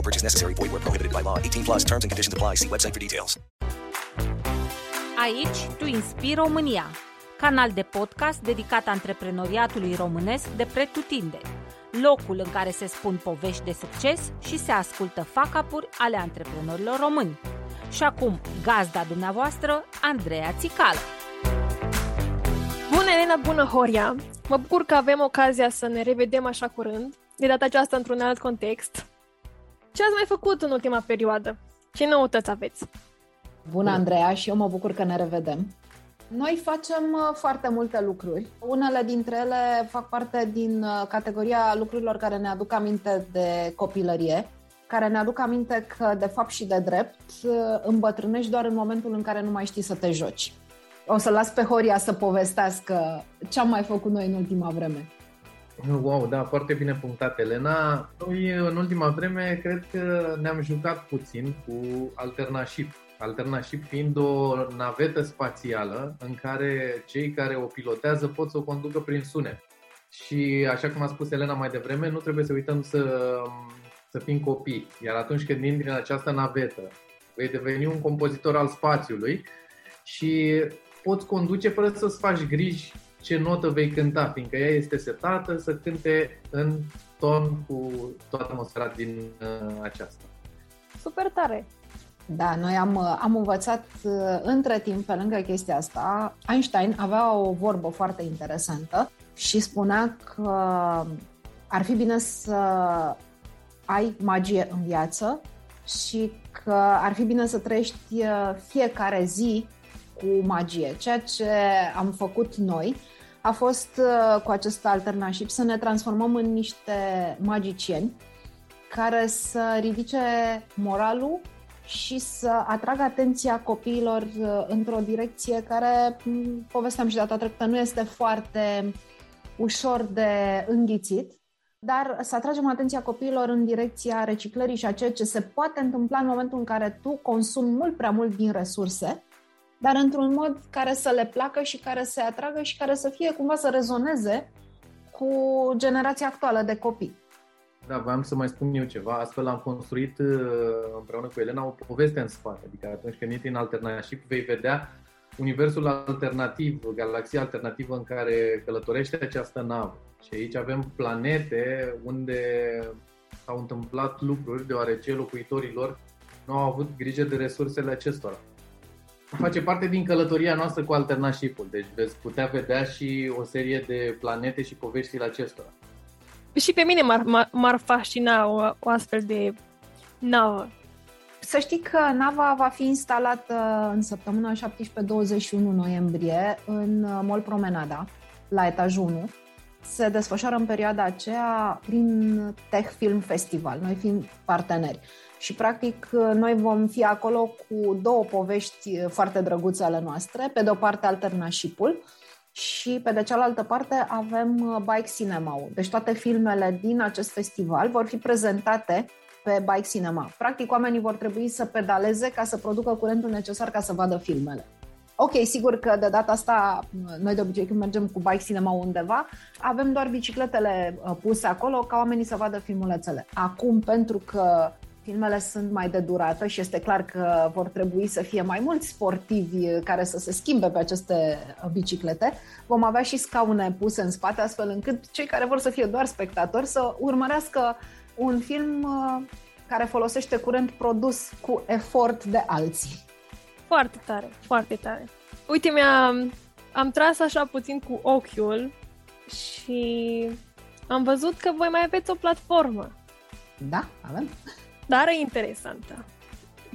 No purchase necessary. Void where prohibited by law. 18 plus terms and conditions apply. See website for details. Aici tu inspiri România, canal de podcast dedicat antreprenoriatului românesc de pretutindeni, locul în care se spun povești de succes și se ascultă facapuri ale antreprenorilor români. Și acum, gazda dumneavoastră, Andreea Țicală. Bună, Elena, bună, Horia! Mă bucur că avem ocazia să ne revedem așa curând, de data aceasta într-un alt context. Ce ați mai făcut în ultima perioadă? Ce noutăți aveți? Bună, Andreea, și eu mă bucur că ne revedem. Noi facem uh, foarte multe lucruri. Unele dintre ele fac parte din uh, categoria lucrurilor care ne aduc aminte de copilărie, care ne aduc aminte că, de fapt și de drept, uh, îmbătrânești doar în momentul în care nu mai știi să te joci. O să las pe Horia să povestească ce am mai făcut noi în ultima vreme. Wow, da, foarte bine punctat, Elena. Noi, în ultima vreme, cred că ne-am jucat puțin cu Alternaship. Alternaship fiind o navetă spațială în care cei care o pilotează pot să o conducă prin sunet. Și, așa cum a spus Elena mai devreme, nu trebuie să uităm să, să fim copii. Iar atunci când intri în această navetă, vei deveni un compozitor al spațiului și poți conduce fără să-ți faci griji ce notă vei cânta, fiindcă ea este setată să cânte în ton cu toată atmosfera din uh, aceasta. Super tare! Da, noi am, am învățat uh, între timp, pe lângă chestia asta, Einstein avea o vorbă foarte interesantă și spunea că ar fi bine să ai magie în viață și că ar fi bine să trăiești uh, fiecare zi cu magie. Ceea ce am făcut noi a fost uh, cu acest alternativ să ne transformăm în niște magicieni care să ridice moralul și să atragă atenția copiilor uh, într-o direcție care, povesteam și data trecută, nu este foarte ușor de înghițit, dar să atragem atenția copiilor în direcția reciclării și a ceea ce se poate întâmpla în momentul în care tu consumi mult prea mult din resurse, dar într-un mod care să le placă și care să atragă și care să fie cumva să rezoneze cu generația actuală de copii. Da, voiam să mai spun eu ceva. Astfel am construit uh, împreună cu Elena o poveste în spate. Adică atunci când intri în alternativ, vei vedea universul alternativ, galaxia alternativă în care călătorește această navă. Și aici avem planete unde s-au întâmplat lucruri deoarece locuitorilor nu au avut grijă de resursele acestora. Face parte din călătoria noastră cu alternativul, deci veți putea vedea și o serie de planete și poveștile acestora. Și pe mine m-ar, m-ar fascina o, o astfel de navă. Să știi că nava va fi instalată în săptămâna 17-21 noiembrie în Mall Promenada, la etajul 1. Se desfășoară în perioada aceea prin Tech Film Festival, noi fiind parteneri. Și, practic, noi vom fi acolo cu două povești foarte drăguțe ale noastre. Pe de o parte, Alternașipul, și pe de cealaltă parte avem Bike cinema Deci toate filmele din acest festival vor fi prezentate pe Bike Cinema. Practic, oamenii vor trebui să pedaleze ca să producă curentul necesar ca să vadă filmele. Ok, sigur că de data asta, noi de obicei când mergem cu bike cinema undeva, avem doar bicicletele puse acolo ca oamenii să vadă filmulețele. Acum, pentru că filmele sunt mai de durată și este clar că vor trebui să fie mai mulți sportivi care să se schimbe pe aceste biciclete. Vom avea și scaune puse în spate, astfel încât cei care vor să fie doar spectatori să urmărească un film uh, care folosește curent produs cu efort de alții. Foarte tare, foarte tare. Uite, mi-a, am tras așa puțin cu ochiul și am văzut că voi mai aveți o platformă. Da, avem. Dar e interesantă.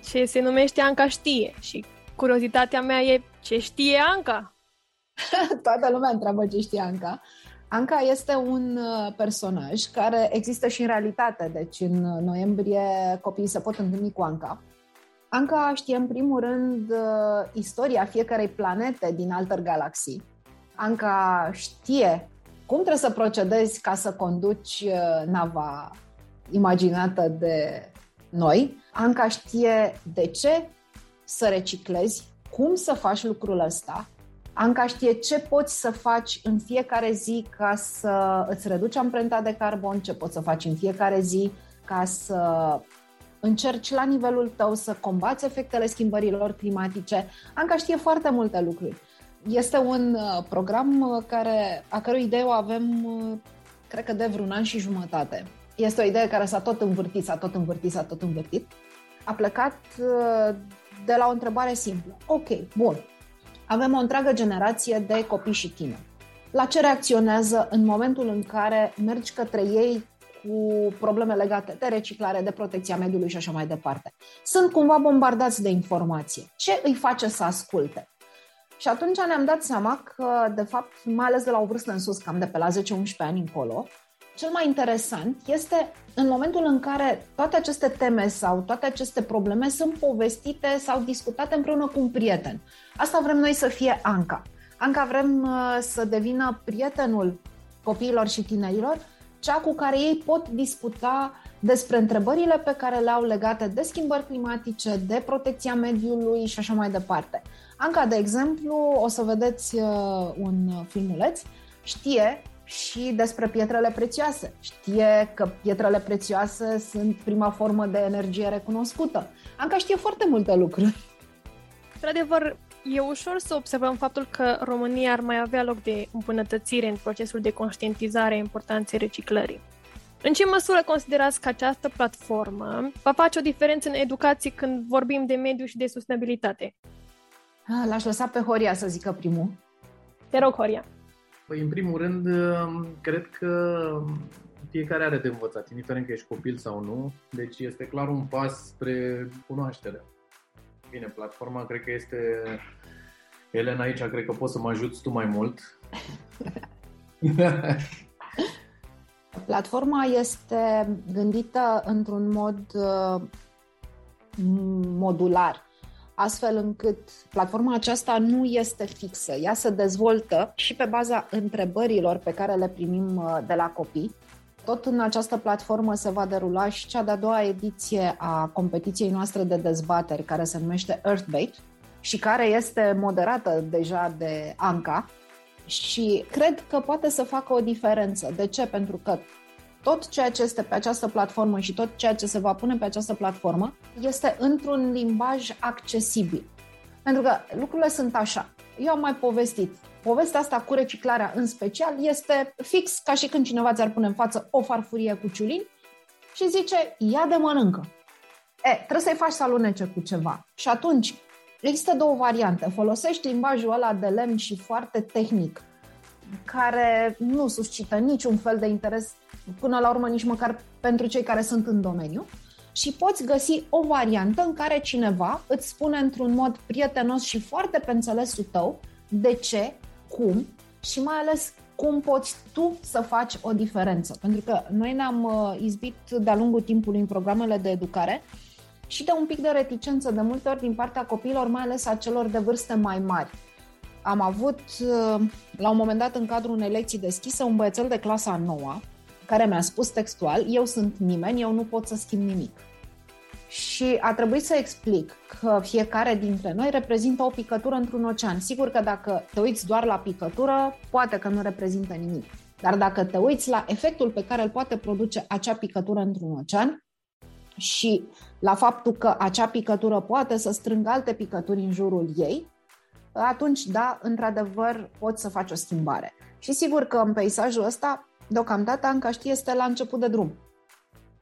Ce se numește Anca Știe și curiozitatea mea e ce știe Anca? Toată lumea întreabă ce știe Anca. Anca este un uh, personaj care există și în realitate, deci în noiembrie copiii se pot întâlni cu Anca. Anca știe în primul rând uh, istoria fiecarei planete din alter galaxii. Anca știe cum trebuie să procedezi ca să conduci uh, nava imaginată de noi. Anca știe de ce să reciclezi, cum să faci lucrul ăsta. Anca știe ce poți să faci în fiecare zi ca să îți reduci amprenta de carbon, ce poți să faci în fiecare zi ca să încerci la nivelul tău să combați efectele schimbărilor climatice. Anca știe foarte multe lucruri. Este un uh, program uh, care, a cărui idee o avem, uh, cred că de vreun an și jumătate. Este o idee care s-a tot învârtit, s-a tot învârtit, s-a tot învârtit. A plecat de la o întrebare simplă. Ok, bun. Avem o întreagă generație de copii și tineri. La ce reacționează în momentul în care mergi către ei cu probleme legate de reciclare, de protecția mediului și așa mai departe. Sunt cumva bombardați de informație. Ce îi face să asculte? Și atunci ne-am dat seama că, de fapt, mai ales de la o vârstă în sus, cam de pe la 10-11 ani încolo, cel mai interesant este în momentul în care toate aceste teme sau toate aceste probleme sunt povestite sau discutate împreună cu un prieten. Asta vrem noi să fie Anca. Anca vrem uh, să devină prietenul copiilor și tinerilor cea cu care ei pot discuta despre întrebările pe care le au legate de schimbări climatice, de protecția mediului și așa mai departe. Anca, de exemplu, o să vedeți uh, un filmuleț, știe și despre pietrele prețioase. Știe că pietrele prețioase sunt prima formă de energie recunoscută. Anca știe foarte multe lucruri. Într-adevăr, E ușor să observăm faptul că România ar mai avea loc de îmbunătățire în procesul de conștientizare a importanței reciclării. În ce măsură considerați că această platformă va face o diferență în educație când vorbim de mediu și de sustenabilitate? Ah, l-aș lăsa pe Horia să zică primul. Te rog, Horia. Păi, în primul rând, um, cred că fiecare are de învățat, indiferent că ești copil sau nu. Deci este clar un pas spre cunoaștere. Bine, platforma cred că este... Elena, aici cred că poți să mă ajuți tu mai mult. Platforma este gândită într-un mod uh, modular, astfel încât platforma aceasta nu este fixă. Ea se dezvoltă și pe baza întrebărilor pe care le primim uh, de la copii, tot în această platformă se va derula și cea de-a doua ediție a competiției noastre de dezbateri, care se numește Earthbait și care este moderată deja de Anca și cred că poate să facă o diferență. De ce? Pentru că tot ceea ce este pe această platformă și tot ceea ce se va pune pe această platformă este într-un limbaj accesibil. Pentru că lucrurile sunt așa. Eu am mai povestit povestea asta cu reciclarea în special este fix ca și când cineva ți-ar pune în față o farfurie cu ciulin și zice, ia de mănâncă. E, trebuie să-i faci să alunece cu ceva. Și atunci, există două variante. Folosești limbajul ăla de lemn și foarte tehnic, care nu suscită niciun fel de interes, până la urmă nici măcar pentru cei care sunt în domeniu, și poți găsi o variantă în care cineva îți spune într-un mod prietenos și foarte pe înțelesul tău de ce cum și mai ales cum poți tu să faci o diferență. Pentru că noi ne-am uh, izbit de-a lungul timpului în programele de educare și de un pic de reticență de multe ori din partea copiilor, mai ales a celor de vârste mai mari. Am avut, uh, la un moment dat, în cadrul unei lecții deschise, un băiețel de clasa 9 care mi-a spus textual, eu sunt nimeni, eu nu pot să schimb nimic și a trebuit să explic că fiecare dintre noi reprezintă o picătură într-un ocean. Sigur că dacă te uiți doar la picătură, poate că nu reprezintă nimic. Dar dacă te uiți la efectul pe care îl poate produce acea picătură într-un ocean și la faptul că acea picătură poate să strângă alte picături în jurul ei, atunci, da, într-adevăr, poți să faci o schimbare. Și sigur că în peisajul ăsta, deocamdată, încă știe, este la început de drum.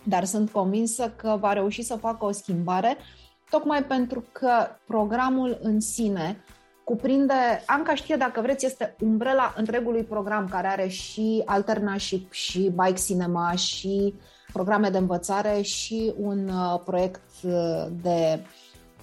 Dar sunt convinsă că va reuși să facă o schimbare tocmai pentru că programul în sine cuprinde, Anca știe dacă vreți, este umbrela întregului program care are și alternative și bike cinema și programe de învățare și un uh, proiect uh, de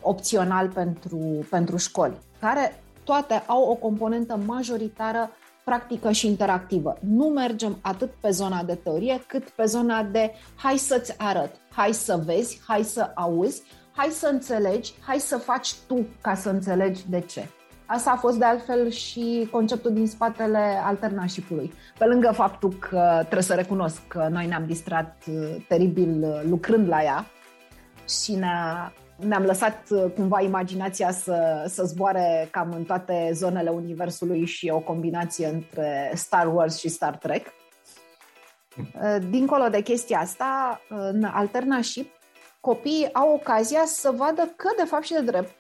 opțional pentru, pentru școli, care toate au o componentă majoritară practică și interactivă. Nu mergem atât pe zona de teorie, cât pe zona de hai să-ți arăt, hai să vezi, hai să auzi, hai să înțelegi, hai să faci tu ca să înțelegi de ce. Asta a fost de altfel și conceptul din spatele alternașipului. Pe lângă faptul că trebuie să recunosc că noi ne-am distrat uh, teribil uh, lucrând la ea și ne-a, ne-am lăsat uh, cumva imaginația să, să zboare cam în toate zonele universului și o combinație între Star Wars și Star Trek. Dincolo de chestia asta, în alternașip, copiii au ocazia să vadă că, de fapt și de drept,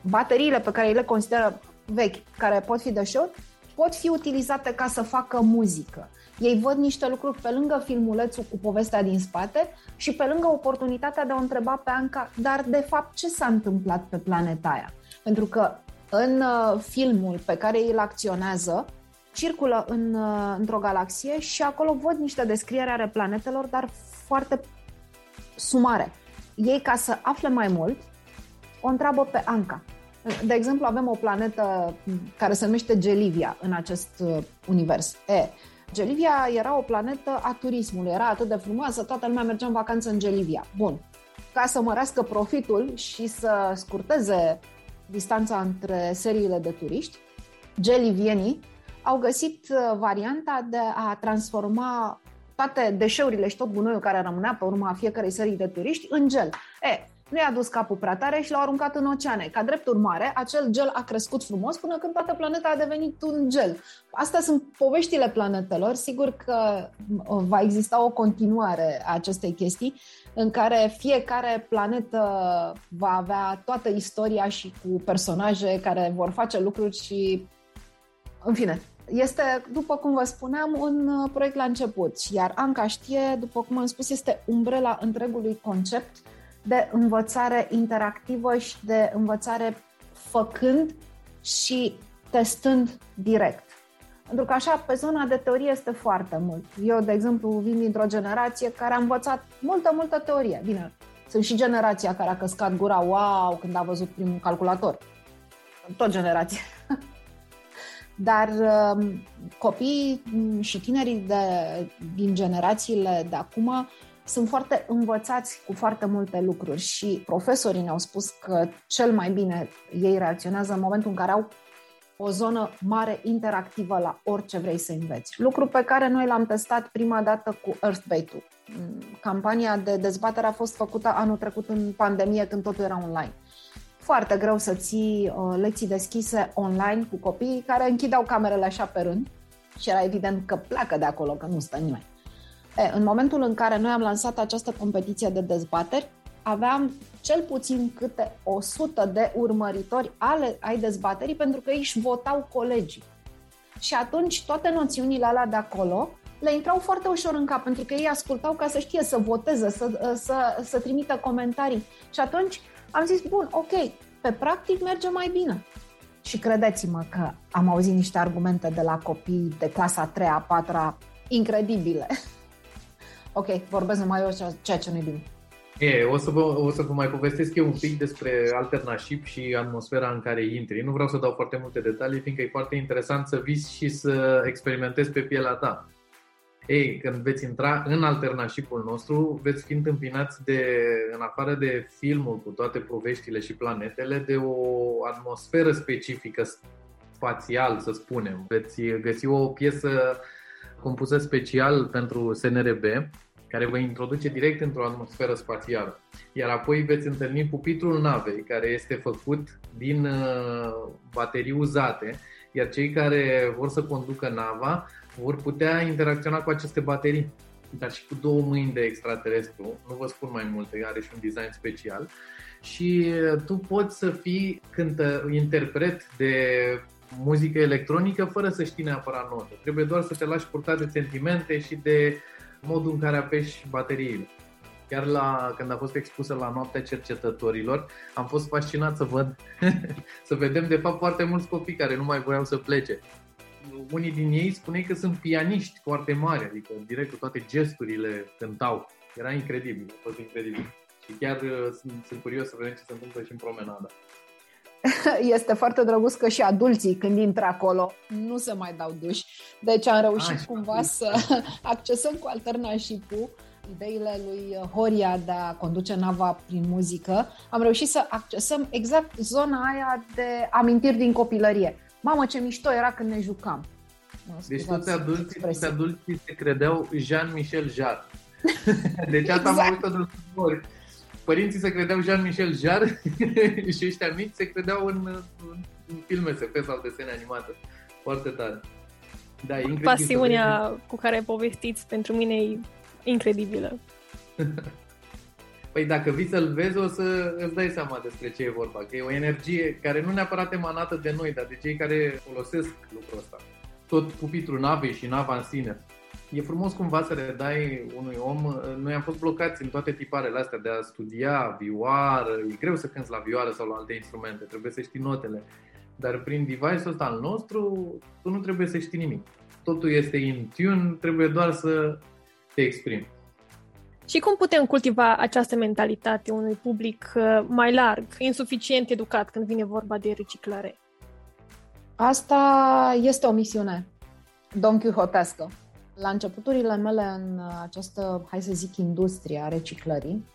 bateriile pe care le consideră vechi, care pot fi deșeuri, pot fi utilizate ca să facă muzică. Ei văd niște lucruri pe lângă filmulețul cu povestea din spate și pe lângă oportunitatea de a o întreba pe Anca, dar de fapt ce s-a întâmplat pe planeta aia? Pentru că în uh, filmul pe care îl acționează, circulă în, uh, într-o galaxie și acolo văd niște descriere ale planetelor, dar foarte sumare. Ei, ca să afle mai mult, o întreabă pe Anca. De exemplu, avem o planetă care se numește Gelivia în acest uh, univers. E, Gelivia era o planetă a turismului, era atât de frumoasă, toată lumea mergea în vacanță în Gelivia. Bun. Ca să mărească profitul și să scurteze distanța între seriile de turiști, gelivienii au găsit uh, varianta de a transforma toate deșeurile și tot gunoiul care rămânea pe urma fiecarei serii de turiști în gel. E, nu i-a dus capul prea tare și l-au aruncat în oceane. Ca drept urmare, acel gel a crescut frumos până când toată planeta a devenit un gel. Astea sunt poveștile planetelor. Sigur că va exista o continuare a acestei chestii în care fiecare planetă va avea toată istoria și cu personaje care vor face lucruri și în fine, este, după cum vă spuneam, un proiect la început, iar Anca știe, după cum am spus, este umbrela întregului concept de învățare interactivă și de învățare făcând și testând direct. Pentru că așa, pe zona de teorie este foarte mult. Eu, de exemplu, vin dintr-o generație care a învățat multă, multă teorie. Bine, sunt și generația care a căscat gura, wow, când a văzut primul calculator. Tot generația. Dar um, copiii și tinerii de, din generațiile de acum sunt foarte învățați cu foarte multe lucruri și profesorii ne-au spus că cel mai bine ei reacționează în momentul în care au o zonă mare interactivă la orice vrei să înveți. Lucru pe care noi l-am testat prima dată cu Earthbait-ul. Campania de dezbatere a fost făcută anul trecut în pandemie când totul era online. Foarte greu să ții uh, lecții deschise online cu copiii care închideau camerele așa pe rând și era evident că pleacă de acolo, că nu stă nimeni. E, în momentul în care noi am lansat această competiție de dezbateri, aveam cel puțin câte 100 de urmăritori ale, ai dezbaterii pentru că ei își votau colegii. Și atunci toate noțiunile alea de acolo le intrau foarte ușor în cap, pentru că ei ascultau ca să știe să voteze, să, să, să trimită comentarii. Și atunci am zis, bun, ok, pe practic merge mai bine. Și credeți-mă că am auzit niște argumente de la copii de clasa 3 a 4 incredibile. ok, vorbesc numai eu ceea ce nu-i bine. E, o să, vă, o să vă mai povestesc eu un pic despre alternativ și atmosfera în care intri. Nu vreau să dau foarte multe detalii, fiindcă e foarte interesant să vizi și să experimentezi pe pielea ta. Ei, când veți intra în alternativul nostru, veți fi întâmpinați de, în afară de filmul cu toate poveștile și planetele, de o atmosferă specifică spațial, să spunem. Veți găsi o piesă compusă special pentru SNRB, care vă introduce direct într-o atmosferă spațială. Iar apoi veți întâlni pupitrul navei, care este făcut din uh, baterii uzate, iar cei care vor să conducă nava vor putea interacționa cu aceste baterii, dar și cu două mâini de extraterestru, nu vă spun mai multe, are și un design special. Și uh, tu poți să fii cântă, interpret de muzică electronică fără să știi neapărat notă. Trebuie doar să te lași purtat de sentimente și de modul în care apeși bateriile. chiar la, când a fost expusă la Noaptea Cercetătorilor, am fost fascinat să văd, să vedem de fapt foarte mulți copii care nu mai voiau să plece. Unii din ei spuneau că sunt pianiști foarte mari, adică direct cu toate gesturile cântau. Era incredibil, a fost incredibil. Și chiar uh, sunt, sunt curios să vedem ce se întâmplă și în promenada. este foarte drăguț că și adulții când intră acolo nu se mai dau duși. Deci am reușit A, cumva să accesăm cu alternașipul ideile lui Horia de a conduce nava prin muzică, am reușit să accesăm exact zona aia de amintiri din copilărie. Mamă, ce mișto era când ne jucam. Deci toți adulții, toți adulții se credeau Jean-Michel Jarre. deci asta exact. am auzit de ori părinții se credeau Jean-Michel Jarre și ăștia mici se credeau în, în, în filme SF sau desene animate. Foarte tare. Da, e Pasiunea cu care povestiți pentru mine e incredibilă. Păi dacă vii să-l vezi, o să îți dai seama despre ce e vorba. Că e o energie care nu neapărat emanată de noi, dar de cei care folosesc lucrul ăsta. Tot pupitrul navei și nava în sine e frumos cumva să redai unui om. Noi am fost blocați în toate tiparele astea de a studia vioară. E greu să cânți la vioară sau la alte instrumente, trebuie să știi notele. Dar prin device-ul ăsta al nostru, tu nu trebuie să știi nimic. Totul este in tune, trebuie doar să te exprimi. Și cum putem cultiva această mentalitate unui public uh, mai larg, insuficient educat când vine vorba de reciclare? Asta este o misiune Don Quixotescă. La începuturile mele în această, hai să zic, industrie a reciclării,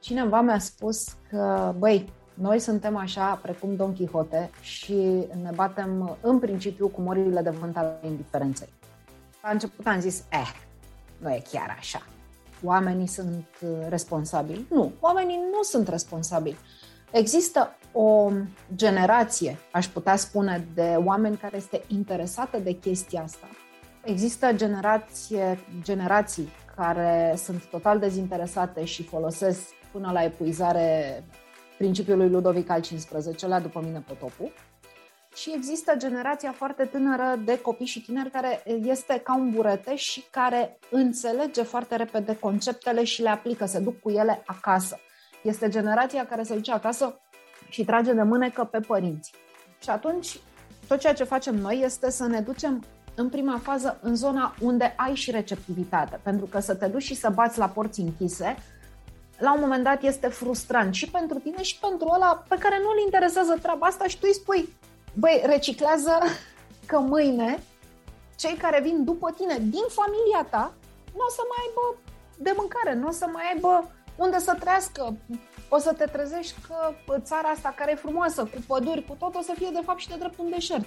cineva mi-a spus că, băi, noi suntem așa precum Don Quixote și ne batem în principiu cu morile de vânt ale indiferenței. La început am zis, eh, nu e chiar așa. Oamenii sunt responsabili. Nu, oamenii nu sunt responsabili. Există o generație, aș putea spune, de oameni care este interesată de chestia asta Există generație, generații care sunt total dezinteresate și folosesc până la epuizare principiul lui Ludovic al XV-lea, după mine potopul. Și există generația foarte tânără de copii și tineri care este ca un bureteș și care înțelege foarte repede conceptele și le aplică, se duc cu ele acasă. Este generația care se duce acasă și trage de mânecă pe părinți. Și atunci, tot ceea ce facem noi este să ne ducem în prima fază în zona unde ai și receptivitate, pentru că să te duci și să bați la porți închise, la un moment dat este frustrant și pentru tine și pentru ăla pe care nu-l interesează treaba asta și tu îi spui, băi, reciclează că mâine cei care vin după tine din familia ta nu o să mai aibă de mâncare, nu o să mai aibă unde să trăiască. O să te trezești că țara asta care e frumoasă, cu păduri, cu tot, o să fie de fapt și de drept un deșert.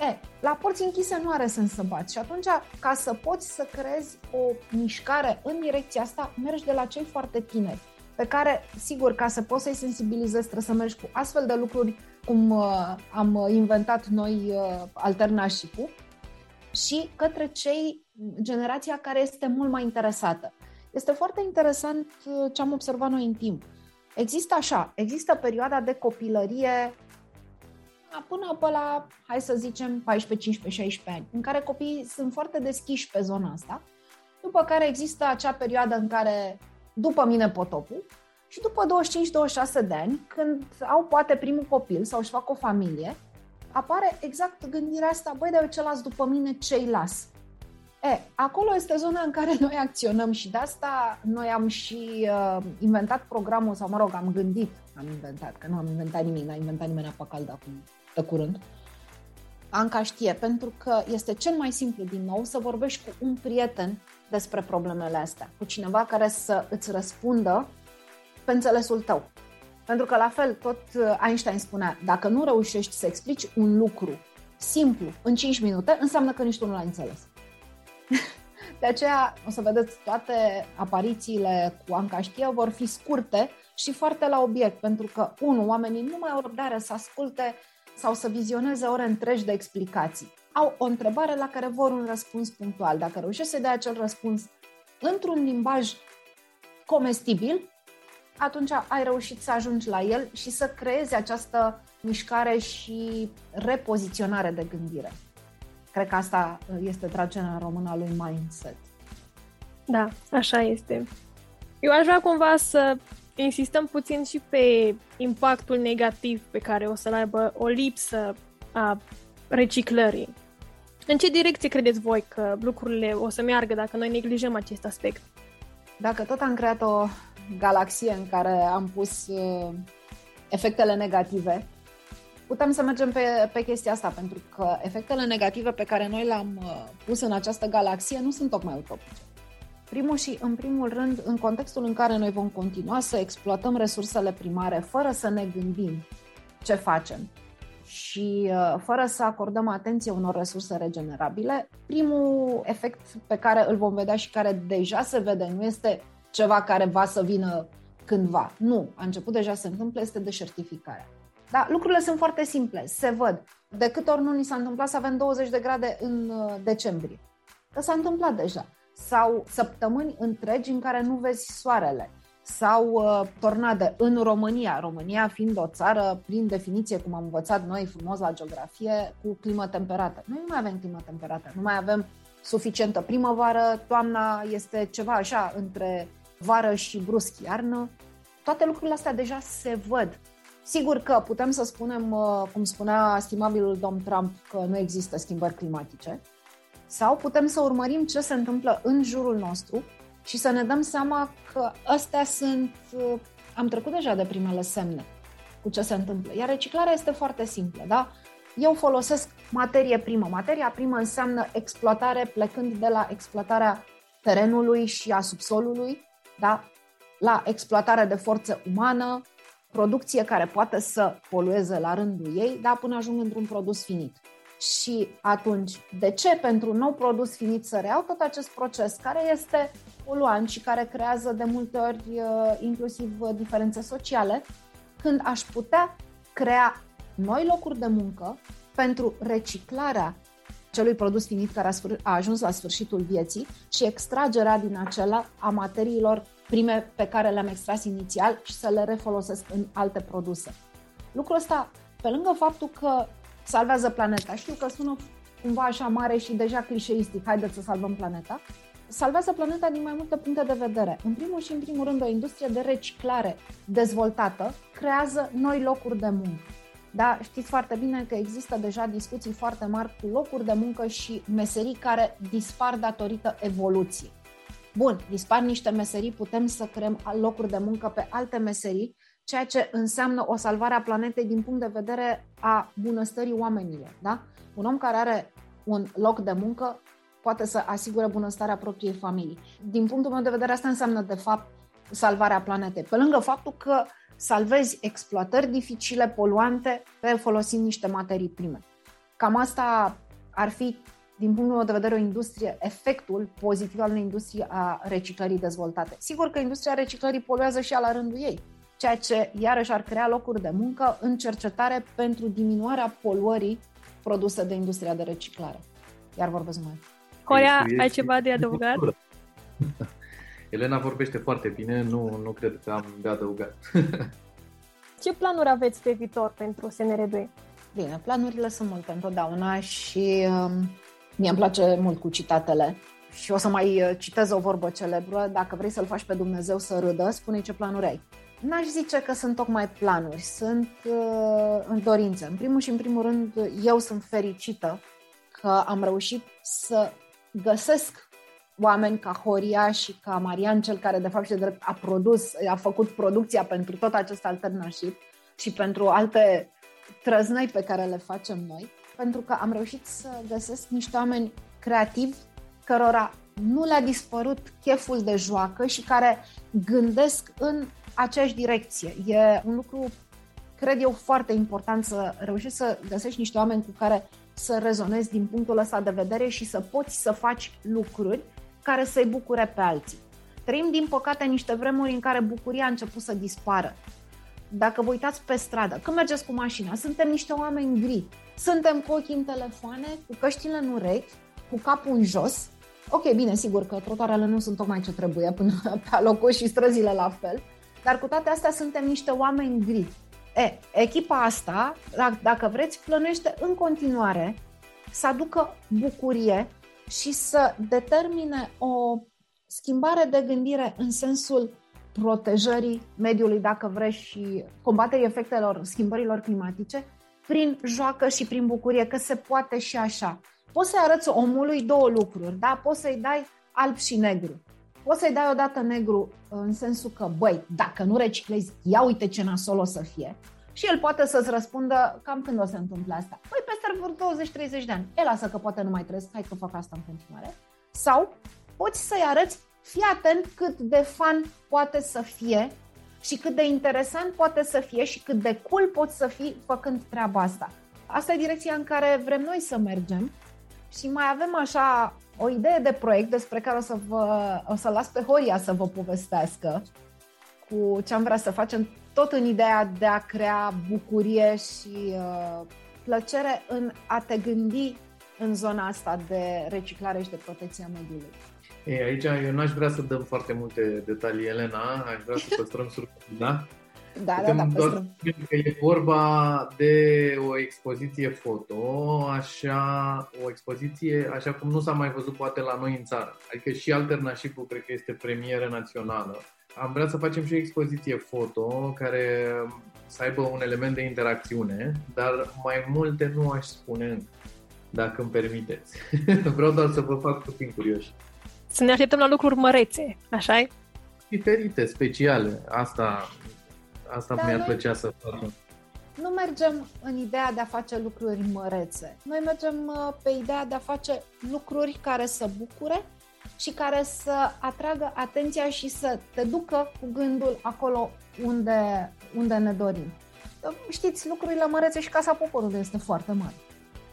E, la porți închise nu are sens să bați și atunci, ca să poți să creezi o mișcare în direcția asta, mergi de la cei foarte tineri, pe care, sigur, ca să poți să-i sensibilizezi, trebuie să mergi cu astfel de lucruri cum uh, am inventat noi uh, alternașipul și către cei, generația care este mult mai interesată. Este foarte interesant uh, ce am observat noi în timp. Există așa, există perioada de copilărie până pe la, hai să zicem, 14, 15, 16 ani, în care copiii sunt foarte deschiși pe zona asta, după care există acea perioadă în care, după mine potopul, și după 25-26 de ani, când au poate primul copil sau își fac o familie, apare exact gândirea asta, băi, dar eu ce las după mine, ce-i las? E, acolo este zona în care noi acționăm și de asta noi am și uh, inventat programul, sau mă rog, am gândit, am inventat, că nu am inventat nimic, n-a inventat nimeni apa caldă acum de curând. Anca știe, pentru că este cel mai simplu, din nou, să vorbești cu un prieten despre problemele astea, cu cineva care să îți răspundă pe înțelesul tău. Pentru că, la fel, tot Einstein spunea, dacă nu reușești să explici un lucru simplu în 5 minute, înseamnă că nici tu nu l-ai înțeles. De aceea, o să vedeți, toate aparițiile cu Anca știe vor fi scurte și foarte la obiect, pentru că, unu, oamenii nu mai au răbdare să asculte sau să vizioneze ore întregi de explicații. Au o întrebare la care vor un răspuns punctual. Dacă reușești să dai acel răspuns într-un limbaj comestibil, atunci ai reușit să ajungi la el și să creezi această mișcare și repoziționare de gândire. Cred că asta este tragerea română a lui mindset. Da, așa este. Eu aș vrea cumva să insistăm puțin și pe impactul negativ pe care o să-l aibă o lipsă a reciclării. În ce direcție credeți voi că lucrurile o să meargă dacă noi neglijăm acest aspect? Dacă tot am creat o galaxie în care am pus uh, efectele negative, putem să mergem pe, pe chestia asta, pentru că efectele negative pe care noi le-am uh, pus în această galaxie nu sunt tocmai utopice. Primul și, în primul rând, în contextul în care noi vom continua să exploatăm resursele primare fără să ne gândim ce facem și uh, fără să acordăm atenție unor resurse regenerabile, primul efect pe care îl vom vedea și care deja se vede nu este ceva care va să vină cândva. Nu, a început deja să se întâmple, este deșertificarea. Da, lucrurile sunt foarte simple, se văd. De câte ori nu ni s-a întâmplat să avem 20 de grade în uh, decembrie? Că s-a întâmplat deja. Sau săptămâni întregi în care nu vezi soarele. Sau uh, tornade în România. România fiind o țară, prin definiție, cum am învățat noi frumos la geografie, cu climă temperată. Noi nu mai avem climă temperată, nu mai avem suficientă primăvară, toamna este ceva așa între vară și brusc iarnă. Toate lucrurile astea deja se văd. Sigur că putem să spunem, uh, cum spunea stimabilul domn Trump, că nu există schimbări climatice, sau putem să urmărim ce se întâmplă în jurul nostru și să ne dăm seama că astea sunt, uh, am trecut deja de primele semne cu ce se întâmplă. Iar reciclarea este foarte simplă, da? Eu folosesc materie primă. Materia primă înseamnă exploatare plecând de la exploatarea terenului și a subsolului, da? la exploatarea de forță umană, producție care poate să polueze la rândul ei, dar până ajung într-un produs finit. Și atunci, de ce pentru un nou produs finit să reiau tot acest proces care este poluant și care creează de multe ori uh, inclusiv uh, diferențe sociale, când aș putea crea noi locuri de muncă pentru reciclarea celui produs finit care a, ajuns la sfârșitul vieții și extragerea din acela a materiilor prime pe care le-am extras inițial și să le refolosesc în alte produse. Lucrul ăsta, pe lângă faptul că salvează planeta, știu că sună cumva așa mare și deja clișeistic, haideți să salvăm planeta, salvează planeta din mai multe puncte de vedere. În primul și în primul rând, o industrie de reciclare dezvoltată creează noi locuri de muncă. Da, știți foarte bine că există deja discuții foarte mari cu locuri de muncă și meserii care dispar datorită evoluției. Bun, dispar niște meserii, putem să creăm locuri de muncă pe alte meserii, ceea ce înseamnă o salvare a planetei din punct de vedere a bunăstării oamenilor. Da? Un om care are un loc de muncă poate să asigure bunăstarea propriei familii. Din punctul meu de vedere, asta înseamnă, de fapt, salvarea planetei. Pe lângă faptul că salvezi exploatări dificile, poluante, folosind niște materii prime. Cam asta ar fi din punctul meu de vedere, o industrie, efectul pozitiv al unei industrii a reciclării dezvoltate. Sigur că industria reciclării poluează și la rândul ei, ceea ce iarăși ar crea locuri de muncă în cercetare pentru diminuarea poluării produse de industria de reciclare. Iar vorbesc mai. Horia, ai ceva de adăugat? Elena vorbește foarte bine, nu, nu cred că am de adăugat. Ce planuri aveți pe viitor pentru SNRB? Bine, planurile sunt multe întotdeauna și um, Mie îmi place mult cu citatele și o să mai uh, citez o vorbă celebră. Dacă vrei să-l faci pe Dumnezeu să râdă, spune ce planuri ai. N-aș zice că sunt tocmai planuri, sunt uh, în dorință. În primul și în primul rând, eu sunt fericită că am reușit să găsesc oameni ca Horia și ca Marian, cel care de fapt și de drept a produs, a făcut producția pentru tot acest alternativ și pentru alte trăznăi pe care le facem noi pentru că am reușit să găsesc niște oameni creativi cărora nu le-a dispărut cheful de joacă și care gândesc în aceeași direcție. E un lucru, cred eu, foarte important să reușești să găsești niște oameni cu care să rezonezi din punctul ăsta de vedere și să poți să faci lucruri care să-i bucure pe alții. Trăim, din păcate, niște vremuri în care bucuria a început să dispară. Dacă vă uitați pe stradă, când mergeți cu mașina, suntem niște oameni gri. Suntem cu ochii în telefoane, cu căștile în urechi, cu capul în jos. Ok, bine, sigur că trotuarele nu sunt tocmai ce trebuie până pe locul și străzile la fel, dar cu toate astea suntem niște oameni gri. E, echipa asta, dacă vreți, plănuiește în continuare să aducă bucurie și să determine o schimbare de gândire în sensul protejării mediului, dacă vreți, și combaterii efectelor schimbărilor climatice prin joacă și prin bucurie, că se poate și așa. Poți să-i arăți omului două lucruri, da? Poți să-i dai alb și negru. Poți să-i dai odată negru în sensul că, băi, dacă nu reciclezi, ia uite ce nasol o să fie. Și el poate să-ți răspundă cam când o să se întâmple asta. Păi peste vreo 20-30 de ani. El lasă că poate nu mai trăiesc, hai că fac asta în continuare. Sau poți să-i arăți, fii atent cât de fan poate să fie și cât de interesant poate să fie și cât de cool poți să fii făcând treaba asta. Asta e direcția în care vrem noi să mergem și mai avem așa o idee de proiect despre care o să, vă, o să las pe Horia să vă povestească cu ce am vrea să facem, tot în ideea de a crea bucurie și uh, plăcere în a te gândi în zona asta de reciclare și de protecția mediului. Ei, aici eu n-aș vrea să dăm foarte multe detalii, Elena, aș vrea să păstrăm surpriza. Da, da, da, păstrăm. Că e vorba de o expoziție foto, așa, o expoziție așa cum nu s-a mai văzut poate la noi în țară. Adică și Alternativul cred că este premieră națională. Am vrea să facem și o expoziție foto care să aibă un element de interacțiune, dar mai multe nu aș spune încă, dacă îmi permiteți. Vreau doar să vă fac puțin curioși. Să ne așteptăm la lucruri mărețe, așa -i? Diferite, speciale. Asta, asta da, mi-ar noi... plăcea să facem. Nu mergem în ideea de a face lucruri mărețe. Noi mergem uh, pe ideea de a face lucruri care să bucure și care să atragă atenția și să te ducă cu gândul acolo unde, unde ne dorim. Știți, lucrurile mărețe și Casa Poporului este foarte mare.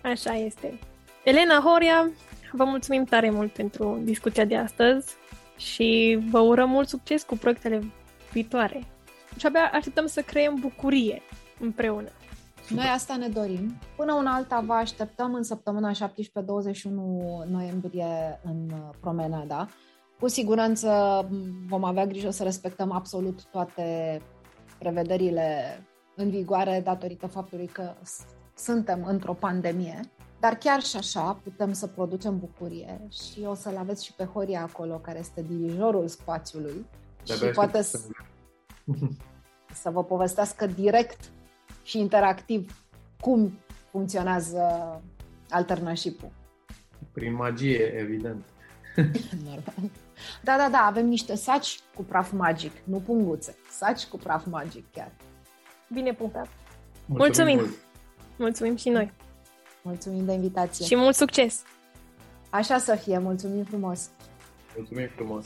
Așa este. Elena Horia, vă mulțumim tare mult pentru discuția de astăzi și vă urăm mult succes cu proiectele viitoare. Și abia așteptăm să creăm bucurie împreună. Noi asta ne dorim. Până una alta vă așteptăm în săptămâna 17-21 noiembrie în Promenada. Cu siguranță vom avea grijă să respectăm absolut toate prevederile în vigoare datorită faptului că suntem într-o pandemie. Dar chiar și așa putem să producem bucurie și o să-l aveți și pe Horia acolo, care este dirijorul spațiului De-abia și poate să, să vă povestească direct și interactiv cum funcționează alternașipul. Prin magie, evident. Normal. Da, da, da, avem niște saci cu praf magic, nu punguțe, saci cu praf magic chiar. Bine punctat. Mulțumim! Mulțumim, Mulțumim și noi! Mulțumim de invitație! Și mult succes! Așa să fie, mulțumim frumos! Mulțumim frumos!